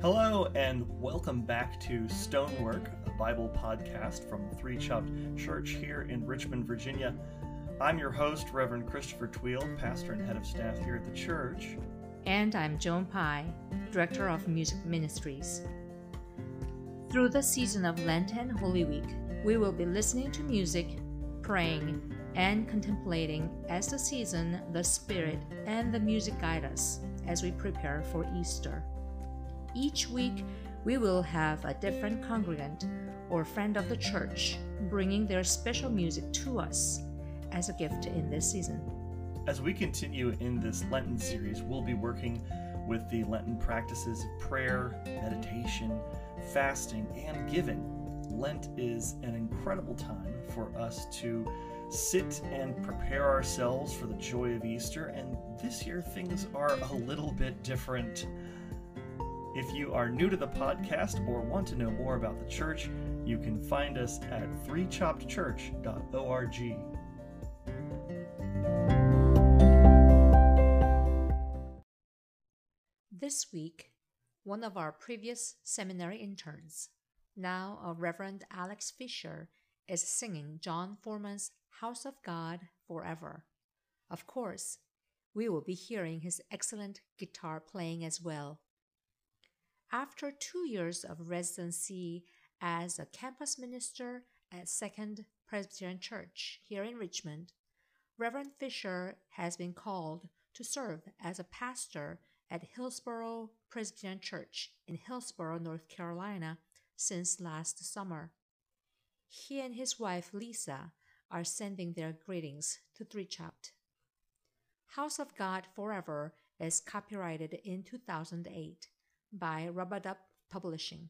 Hello, and welcome back to Stonework, a Bible podcast from Three Chopt Church here in Richmond, Virginia. I'm your host, Reverend Christopher Tweel, pastor and head of staff here at the church. And I'm Joan Pye, Director of Music Ministries. Through the season of Lent and Holy Week, we will be listening to music, praying, and contemplating as the season, the Spirit, and the music guide us as we prepare for Easter. Each week, we will have a different congregant or friend of the church bringing their special music to us as a gift in this season. As we continue in this Lenten series, we'll be working with the Lenten practices of prayer, meditation, fasting, and giving. Lent is an incredible time for us to sit and prepare ourselves for the joy of Easter, and this year things are a little bit different. If you are new to the podcast or want to know more about the church, you can find us at threechoppedchurch.org. This week, one of our previous seminary interns, now a Reverend Alex Fisher, is singing Jon Foreman's House of God Forever. Of course, we will be hearing his excellent guitar playing as well. After two years of residency as a campus minister at Second Presbyterian Church here in Richmond, Reverend Fisher has been called to serve as a pastor at Hillsborough Presbyterian Church in Hillsborough, North Carolina, since last summer. He and his wife Lisa are sending their greetings to Three Chopt. House of God Forever is copyrighted in 2008 by Rub-a-Dub Publishing.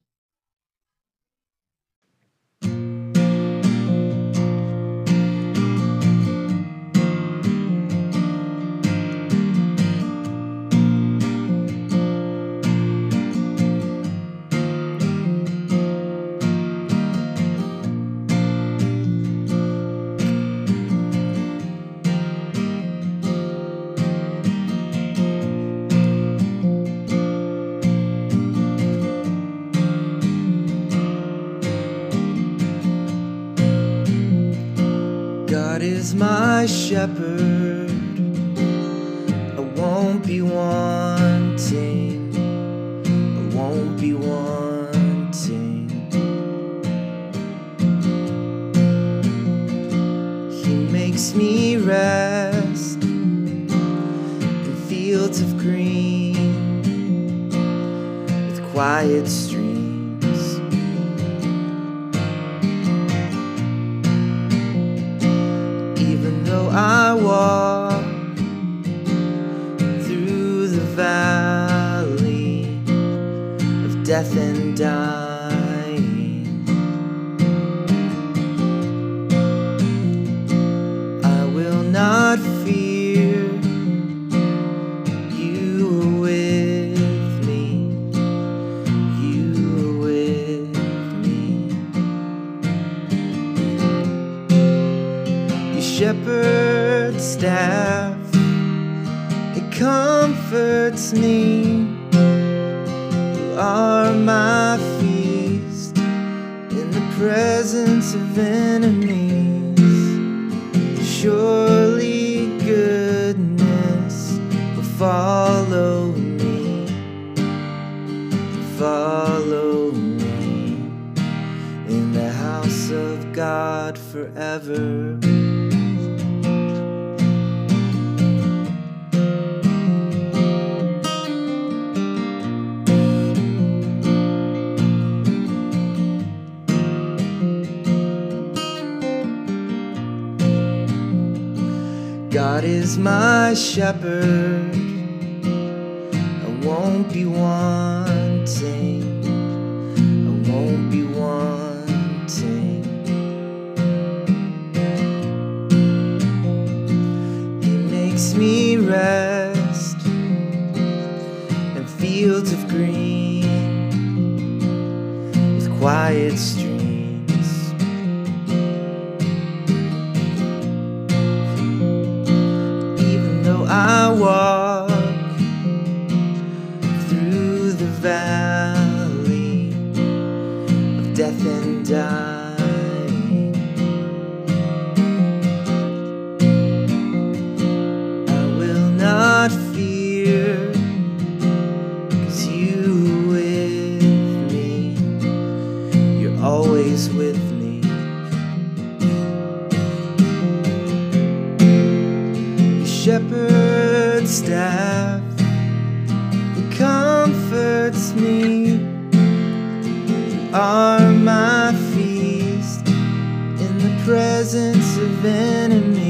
Shepherd, I won't be wanting, I won't be wanting. He makes me rest in fields of green with quiet shepherd's staff, it comforts me. You are my feast in the presence of enemies. Surely goodness will follow me, follow me in the house of God forever. God is my shepherd, I won't be wanting, shepherd staff that comforts me. Are my feast in the presence of enemy.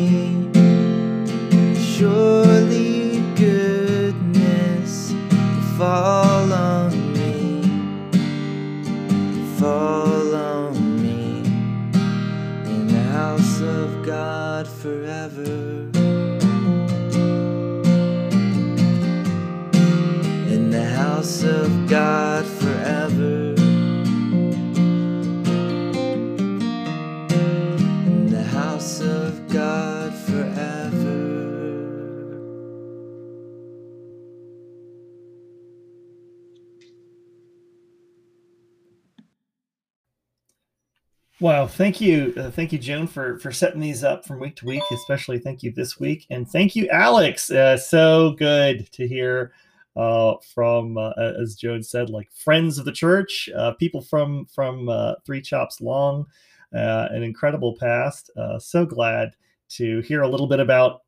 Wow, thank you, uh, thank you, Joan, for for setting these up from week to week. Especially thank you this week, and thank you, Alex. Uh, so good to hear uh, from, uh, as Joan said, like friends of the church, uh, people from from uh, Three Chops Long, an incredible past. So glad to hear a little bit about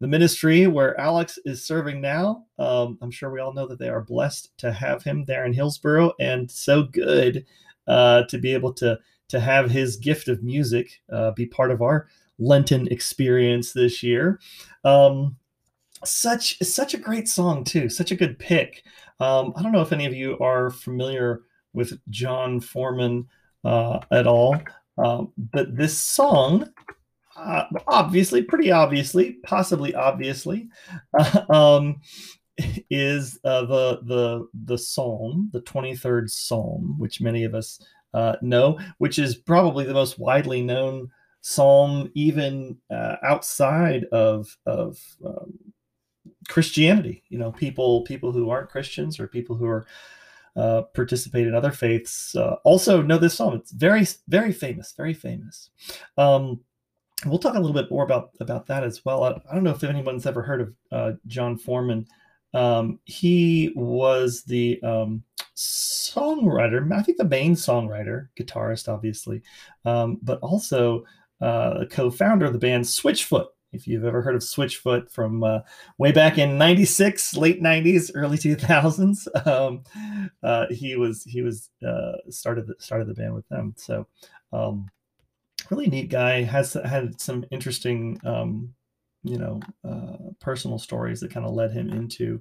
the ministry where Alex is serving now. Um, I'm sure we all know that they are blessed to have him there in Hillsborough, and so good to be able to to have his gift of music uh, be part of our Lenten experience this year. Um, such such a great song too, such a good pick. Um, I don't know if any of you are familiar with Jon Foreman uh, at all, um, but this song, uh, obviously, pretty obviously, possibly obviously, um, is uh, the the the psalm, the twenty third psalm, which many of us uh, know, which is probably the most widely known psalm, even uh, outside of of um, Christianity. You know, people people who aren't Christians or people who are uh, participate in other faiths uh, also know this psalm. It's very very famous, very famous. Um, we'll talk a little bit more about about that as well. I, I don't know if anyone's ever heard of uh, Jon Foreman. Um, he was the um, songwriter, I think the main songwriter, guitarist, obviously, um, but also uh, co-founder of the band Switchfoot. If you've ever heard of Switchfoot from uh, way back in '96, late '90s, early 2000s, um, uh, he was he was uh, started the, started the band with them. So um, really neat guy. Has had some interesting um, you know uh, personal stories that kind of led him into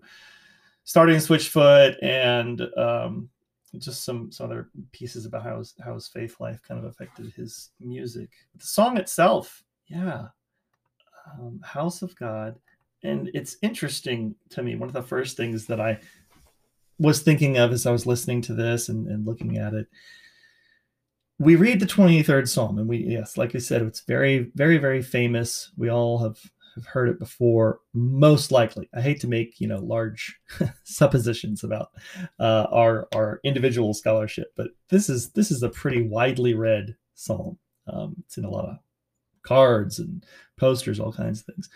starting Switchfoot and um, just some some other pieces about how his how his faith life kind of affected his music. The song itself, yeah, um, House of God, and it's interesting to me. One of the first things that I was thinking of as I was listening to this and, and looking at it. We read the 23rd Psalm, and we, yes, like I said, it's very, very, very famous. We all have have heard it before, most likely. I hate to make you know large suppositions about uh, our our individual scholarship, but this is this is a pretty widely read psalm. Um, it's in a lot of cards and posters, all kinds of things.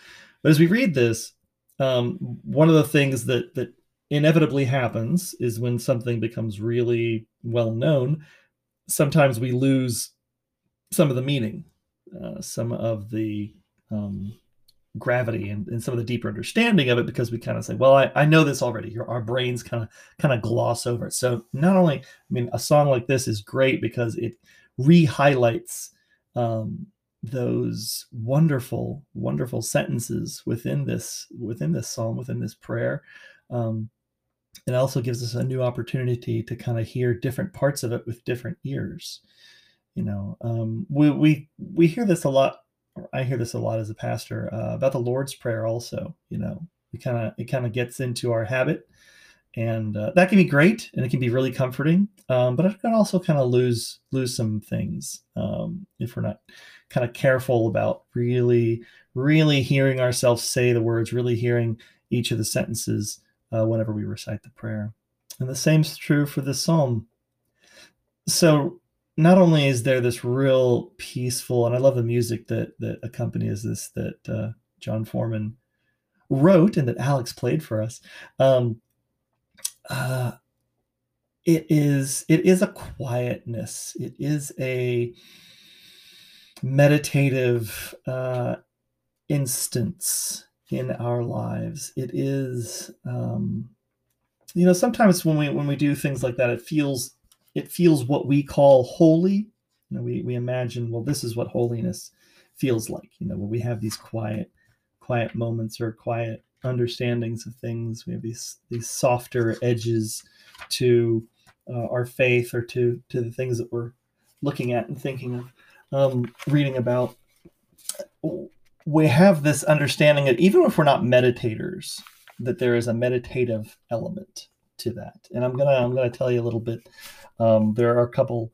But as we read this, um, one of the things that that inevitably happens is when something becomes really well known. Sometimes we lose some of the meaning, uh, some of the um, gravity and, and some of the deeper understanding of it because we kind of say well I, I know this already. Your, our brains kind of kind of gloss over it. So not only i mean a song like this is great because it re-highlights um, those wonderful wonderful sentences within this within this psalm within this prayer. Um, it also gives us a new opportunity to kind of hear different parts of it with different ears you know. Um, we we we hear this a lot I hear this a lot as a pastor uh, about the Lord's Prayer. Also, you know, it kind of it kind of gets into our habit, and uh, that can be great and it can be really comforting. Um, but it can also kind of lose lose some things um, if we're not kind of careful about really really hearing ourselves say the words, really hearing each of the sentences uh, whenever we recite the prayer. And the same is true for this psalm. So not only is there this real peaceful, and I love the music that that accompanies this that uh, Jon Foreman wrote and that Alex played for us, um, uh, it is it is a quietness. It is a meditative uh, instance in our lives. It is, um, you know, sometimes when we when we do things like that, it feels it feels what we call holy. You know, we we imagine, well, this is what holiness feels like. You know, when we have these quiet quiet moments or quiet understandings of things, we have these these softer edges to uh, our faith or to to the things that we're looking at and thinking of, um, reading about we have this understanding that even if we're not meditators, that there is a meditative element to that. And I'm gonna I'm gonna tell you a little bit. Um, there are a couple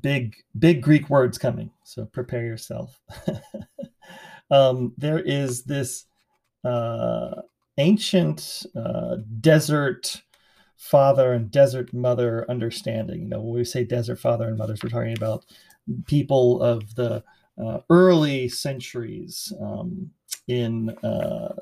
big big Greek words coming, so prepare yourself. um, there is this uh, ancient uh, desert father and desert mother understanding. You know, when we say desert father and mothers, we're talking about people of the uh, early centuries um, in uh,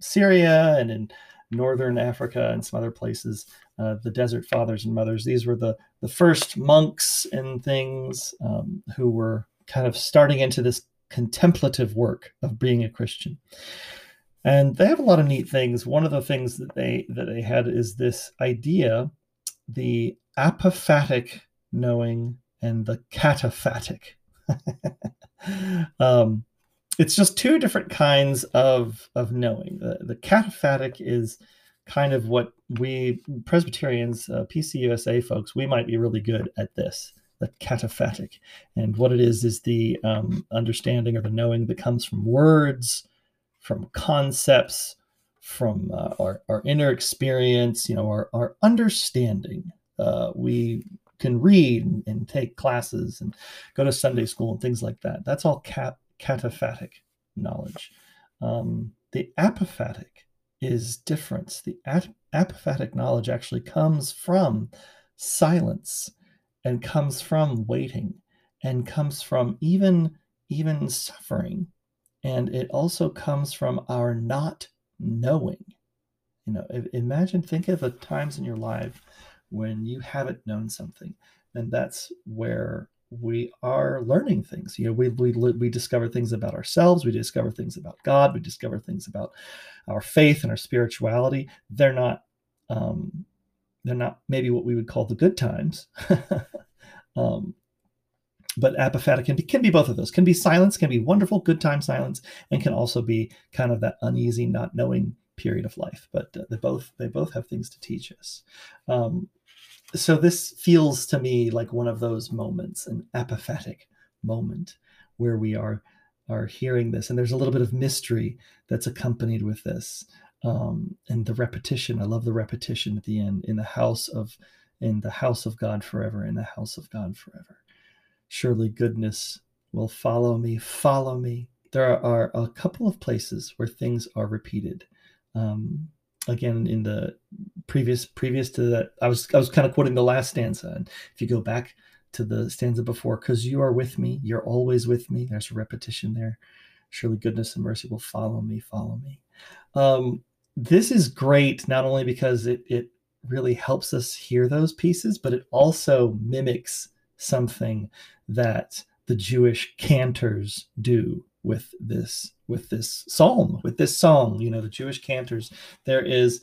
Syria and in northern Africa and some other places. Uh, the desert fathers and mothers. These were the the first monks and things um, who were kind of starting into this contemplative work of being a Christian. And they have a lot of neat things. One of the things that they that they had is this idea, the apophatic knowing and the cataphatic. um, it's just two different kinds of of knowing. The, the cataphatic is kind of what we Presbyterians, uh, PCUSA folks, we might be really good at this. The cataphatic, and what it is is the um, understanding or the knowing that comes from words, from concepts, from uh, our, our inner experience, you know, our, our understanding. Uh, we can read and, take classes and go to Sunday school and things like that. That's all cat, cataphatic knowledge. Um, the apophatic is difference. The at, apophatic knowledge actually comes from silence and comes from waiting and comes from even even suffering and it also comes from our not knowing you know imagine think of the times in your life when you haven't known something and that's where we are learning things. You know we, we we discover things about ourselves we discover things about god we discover things about our faith and our spirituality. They're not um they're not maybe what we would call the good times. Um but apophatic can be can be both of those. Can be silence can be wonderful good time silence and can also be kind of that uneasy not knowing period of life. But uh, they both they both have things to teach us. Um, so this feels to me like one of those moments an apophatic moment where we are are hearing this and there's a little bit of mystery that's accompanied with this um, and the repetition i love the repetition at the end in the house of in the house of god forever in the house of god forever. Surely goodness will follow me follow me. There are a couple of places where things are repeated um, again in the previous previous to that i was i was kind of quoting the last stanza. And if you go back to the stanza before because you are with me you're always with me there's a repetition there. Surely goodness and mercy will follow me follow me. Um, this is great not only because it it really helps us hear those pieces but it also mimics something that the jewish cantors do with this with this psalm with this song you know the jewish cantors. There is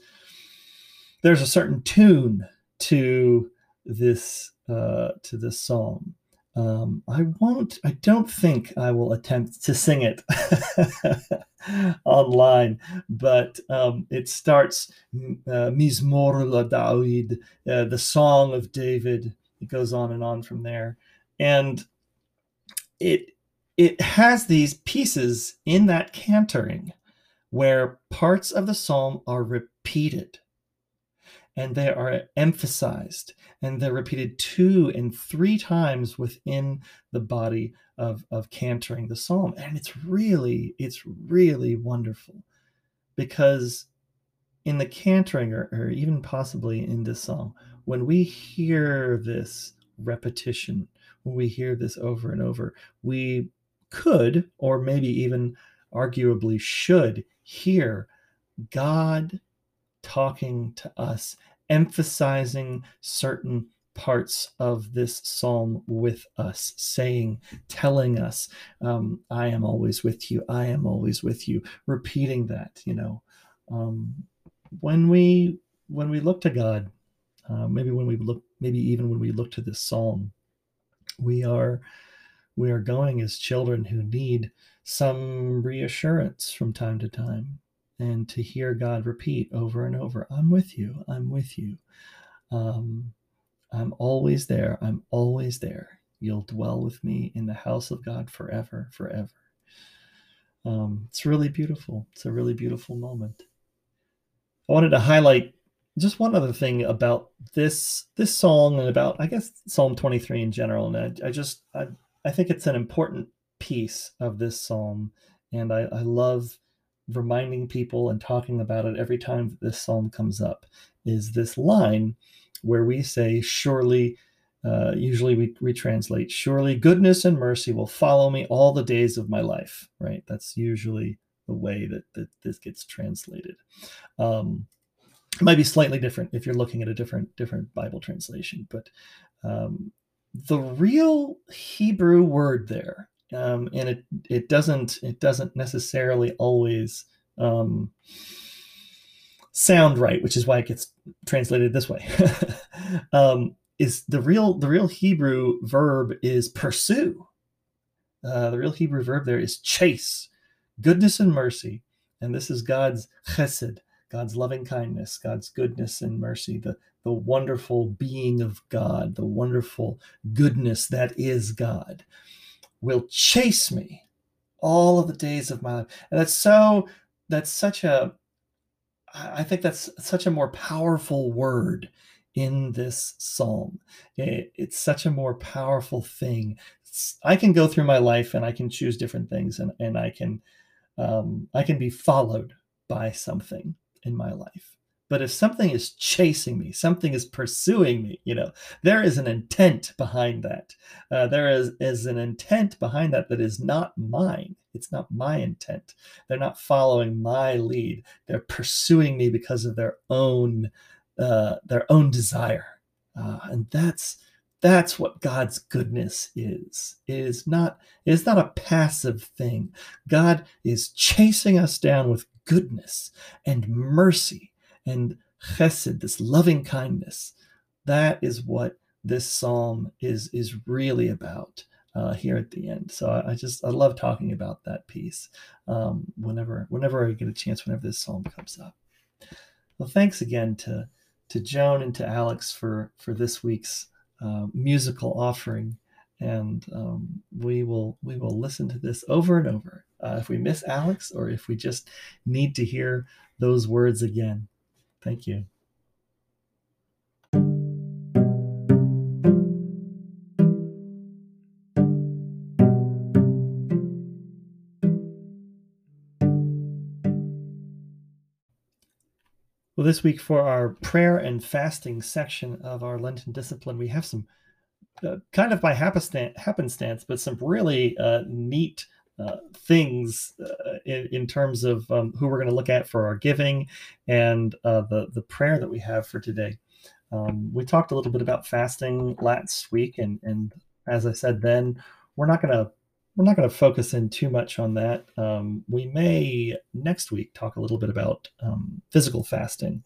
there's a certain tune to this uh, to this psalm. Um, i won't i don't think i will attempt to sing it online but um, it starts uh, mizmor la david uh, the song of david. It goes on and on from there. And it it has these pieces in that cantoring where parts of the psalm are repeated and they are emphasized and they're repeated two and three times within the body of, of cantoring the psalm. And it's really it's really wonderful because in the cantoring or, or even possibly in this song when we hear this repetition when we hear this over and over we could, or maybe even arguably should, hear God talking to us, emphasizing certain parts of this psalm with us, saying, telling us, um, I am always with you, I am always with you, repeating that, you know. Um, when we when we look to God, uh, maybe when we look, maybe even when we look to this psalm, we are we are going as children who need some reassurance from time to time and to hear God repeat over and over, I'm with you, I'm with you. Um, I'm always there, I'm always there. You'll dwell with me in the house of God forever, forever. Um, it's really beautiful. It's a really beautiful moment. I wanted to highlight just one other thing about this this song and about I guess Psalm 23 in general. And I, I just I, I think it's an important piece of this psalm, and I, I love reminding people and talking about it every time this psalm comes up. Is this line where we say, "Surely." Uh, usually we, we translate, surely goodness and mercy will follow me all the days of my life, right? That's usually the way that, that this gets translated. Um, it might be slightly different if you're looking at a different different Bible translation, but um, the real Hebrew word there, um, and it it doesn't it doesn't necessarily always um, sound right, which is why it gets translated this way. um, is the real the real Hebrew verb is pursue. Uh, the real Hebrew verb there is chase, goodness and mercy, and this is God's chesed, God's loving kindness, God's goodness and mercy, the, the wonderful being of God, the wonderful goodness that is God, will chase me all of the days of my life. And that's so, that's such a, I think that's such a more powerful word in this psalm. It, it's such a more powerful thing. It's, I can go through my life and I can choose different things and, and I can, um, I can be followed by something in my life. But if something is chasing me, something is pursuing me, you know, there is an intent behind that. Uh, there is, is an intent behind that that is not mine. It's not my intent. They're not following my lead. They're pursuing me because of their own uh, their own desire, uh, and that's that's what God's goodness is. It is not it is not a passive thing. God is chasing us down with goodness and mercy and chesed, this loving kindness. That is what this psalm is is really about uh, here at the end. So I, I, just I love talking about that piece um, whenever whenever I get a chance, whenever this psalm comes up. Well, thanks again to to Joan and to Alex for for this week's uh, musical offering, and um, we will we will listen to this over and over uh, if we miss Alex or if we just need to hear those words again. Thank you. Well, this week for our prayer and fasting section of our Lenten discipline, we have some uh, kind of by happenstance, but some really uh, neat uh, things uh, in, in, terms of um, who we're going to look at for our giving and uh, the the prayer that we have for today. Um, we talked a little bit about fasting last week, and and as I said then, we're not going to we're not going to focus in too much on that. Um, we may next week talk a little bit about um, physical fasting,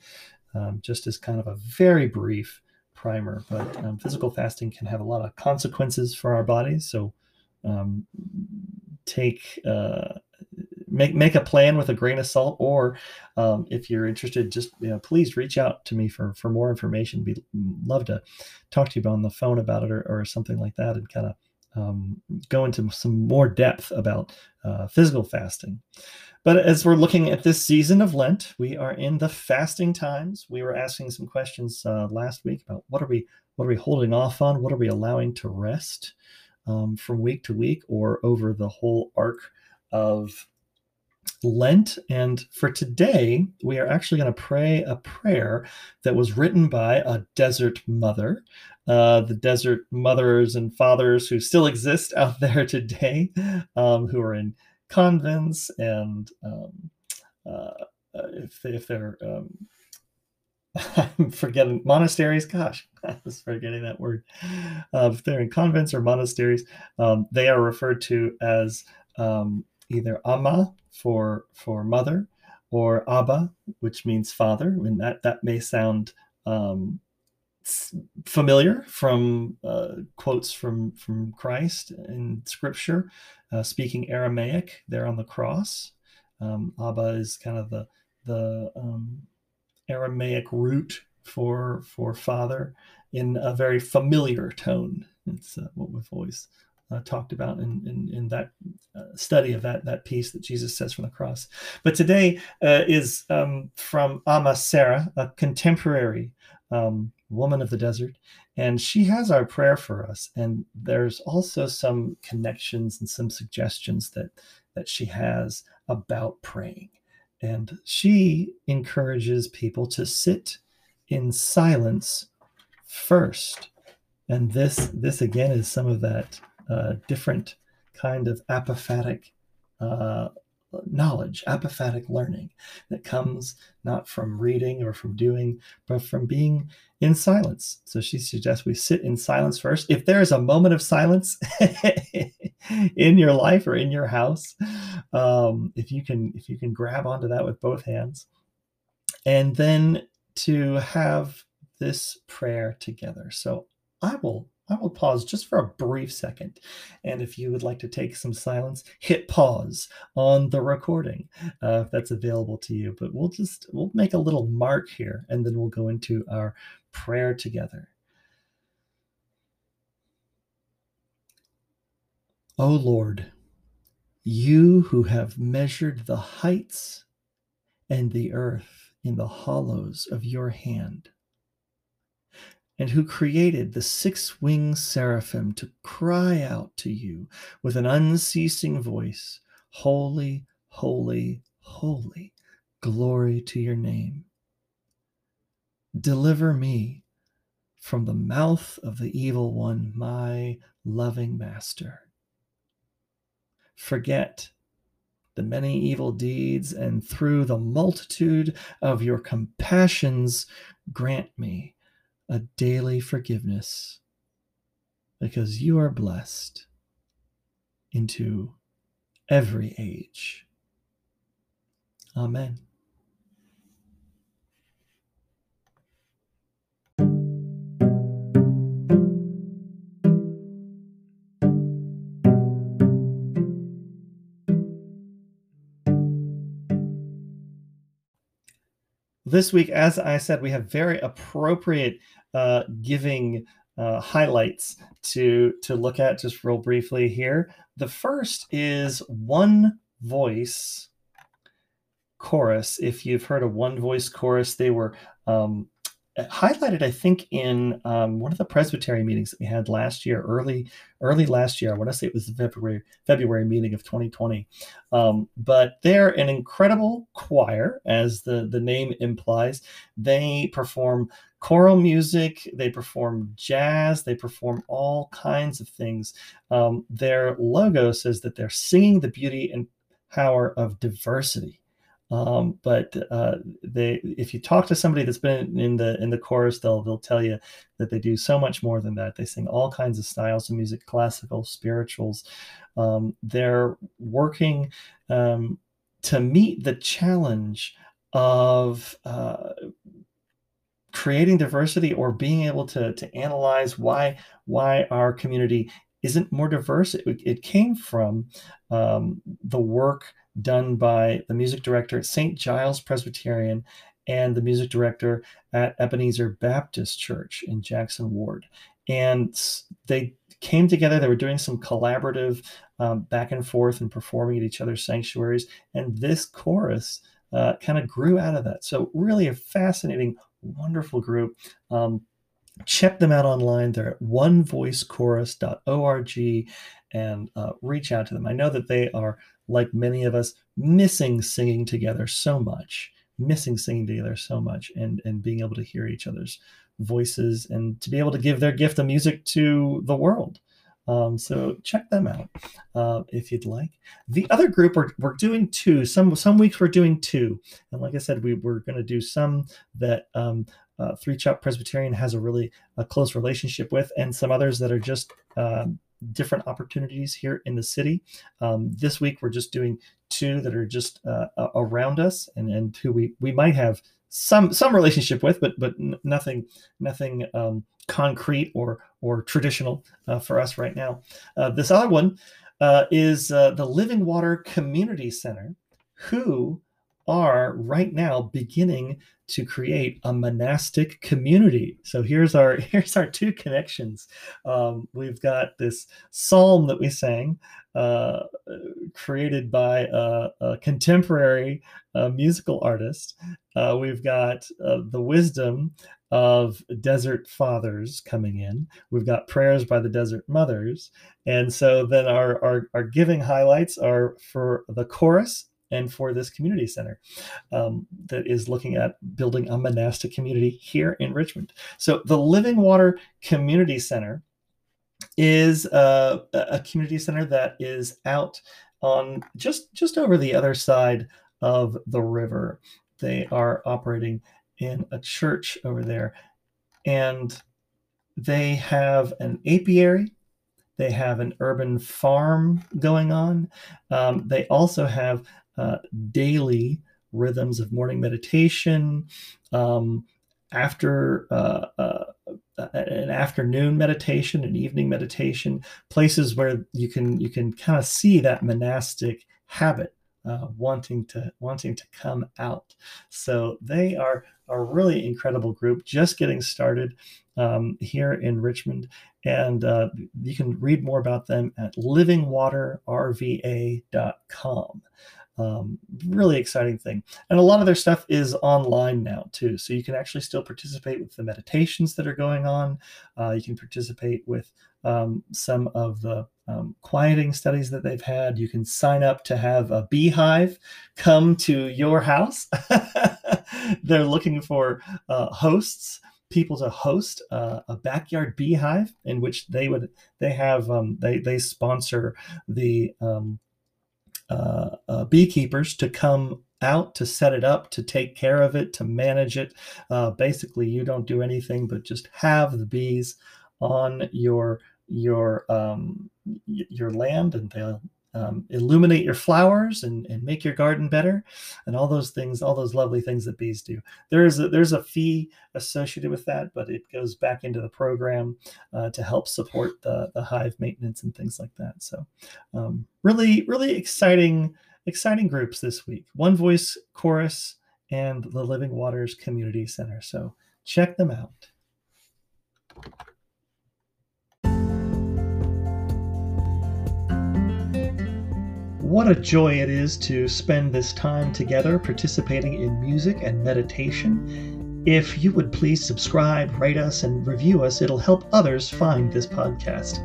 um, just as kind of a very brief primer. But um, physical fasting can have a lot of consequences for our bodies, so um, take uh, make make a plan with a grain of salt or um, if you're interested just you know, please reach out to me for for more information. We love to talk to you on the phone about it or, or something like that and kind of um, go into some more depth about uh, physical fasting. But as we're looking at this season of lent we are in the fasting times. We were asking some questions uh, last week about what are we what are we holding off on? What are we allowing to rest um, from week to week or over the whole arc of Lent. And for today, we are actually going to pray a prayer that was written by a desert mother. Uh, the desert mothers and fathers who still exist out there today, um, who are in convents and um, uh, uh, if they, if they're um, I'm forgetting monasteries. Gosh, I was forgetting that word. Uh, if they're in convents or monasteries, um, they are referred to as um, either amma for for mother or Abba, which means father. And that that may sound um, familiar from uh, quotes from from Christ in Scripture, uh, speaking Aramaic there on the cross. Um, Abba is kind of the the um, Aramaic root for for father in a very familiar tone. It's uh, what we've always uh, talked about in, in, in that uh, study of that, that piece that Jesus says from the cross. But today uh, is um, from Amma Sarah, a contemporary um, woman of the desert, and she has our prayer for us. And there's also some connections and some suggestions that that she has about praying. And she encourages people to sit in silence first. And this this again is some of that uh, different kind of apophatic uh, knowledge, apophatic learning that comes not from reading or from doing, but from being in silence. So she suggests we sit in silence first. If there is a moment of silence in your life or in your house, um, if you can, if you can grab onto that with both hands, and then to have this prayer together. So I will I will pause just for a brief second. And if you would like to take some silence, hit pause on the recording uh, if that's available to you. But we'll just we'll make a little mark here and then we'll go into our prayer together. O Lord, you who have measured the heights and the earth in the hollows of your hand and who created the six winged seraphim to cry out to you with an unceasing voice Holy, holy, holy, glory to your name. Deliver me from the mouth of the evil one, my loving master. Forget the many evil deeds, and through the multitude of your compassions, grant me a daily forgiveness because you are blessed into every age. Amen. This week, as I said, we have very appropriate uh, giving uh, highlights to to look at just real briefly here. The first is one voice chorus. If you've heard a one voice chorus, they were um, highlighted, I think, in um, one of the Presbytery meetings that we had last year, early early last year. I want to say it was the February February meeting of 2020. Um, but they're an incredible choir, as the the name implies. They perform choral music, they perform jazz, they perform all kinds of things. Um, their logo says that they're singing the beauty and power of diversity. Um, but uh, they, if you talk to somebody that's been in the in the chorus, they'll they'll tell you that they do so much more than that. They sing all kinds of styles of music, classical, spirituals. Um, they're working um, to meet the challenge of uh, creating diversity or being able to to analyze why why our community isn't more diverse. It, it came from um, the work done by the music director at St. Giles Presbyterian and the music director at Ebenezer Baptist Church in Jackson Ward. And they came together. They were doing some collaborative um, back and forth and performing at each other's sanctuaries. And this chorus uh, kind of grew out of that. So, really a fascinating, wonderful group. Um, check them out online. They're at onevoicechorus.org and uh, reach out to them. I know that they are like many of us, missing singing together so much, missing singing together so much, and and being able to hear each other's voices and to be able to give their gift of music to the world. Um, so check them out uh, if you'd like. The other group we're, we're doing two. Some some weeks we're doing two, and like I said, we we're going to do some that um, uh, Three Chopt Presbyterian has a really a close relationship with, and some others that are just um, different opportunities here in the city. Um, this week we're just doing two that are just uh, around us, and and who we we might have some some relationship with, but but nothing nothing um, concrete or or traditional uh, for us right now. Uh, this other one uh, is uh, the Living Water Community Center, who are right now beginning to create a monastic community. So here's our here's our two connections. Um, we've got this psalm that we sang, uh, created by a, a contemporary uh, musical artist. Uh, we've got uh, the wisdom of desert fathers coming in. We've got prayers by the desert mothers, and so then our our, our giving highlights are for the chorus and for this community center um, that is looking at building a monastic community here in Richmond. So the Living Water Community Center is uh, a community center that is out on just just over the other side of the river. They are operating in a church over there, and they have an apiary they have an urban farm going on. Um, they also have uh, daily rhythms of morning meditation, um, after uh, uh, an afternoon meditation, an evening meditation, places where you can you can kind of see that monastic habit uh, wanting to wanting to come out. So they are a really incredible group, just getting started um, here in Richmond, and uh, you can read more about them at livingwaterrva.com. Um, really exciting thing. And a lot of their stuff is online now too. So you can actually still participate with the meditations that are going on. Uh, you can participate with um, some of the um, quieting studies that they've had. You can sign up to have a beehive come to your house. They're looking for uh, hosts people to host uh, a backyard beehive in which they would they have um, they they sponsor the um, uh, uh, beekeepers to come out to set it up, to take care of it, to manage it. Uh, basically, you don't do anything but just have the bees on your your um, your land, and they'll um, illuminate your flowers and, and make your garden better and all those things all those lovely things that bees do. There's a, there's a fee associated with that but it goes back into the program uh, to help support the, the hive maintenance and things like that. So um, really really exciting exciting groups this week. One voice chorus and the living waters community center. So check them out What a joy it is to spend this time together participating in music and meditation. If you would please subscribe, rate us, and review us, it'll help others find this podcast.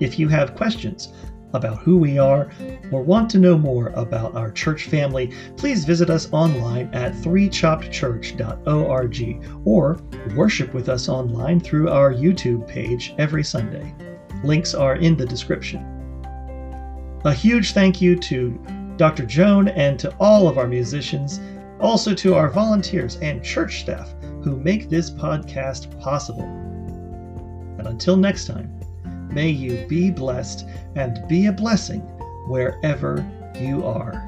If you have questions about who we are or want to know more about our church family, please visit us online at threechoppedchurch.org or worship with us online through our YouTube page every Sunday. Links are in the description. A huge thank you to Dr. Joan and to all of our musicians, also to our volunteers and church staff who make this podcast possible. And until next time, may you be blessed and be a blessing wherever you are.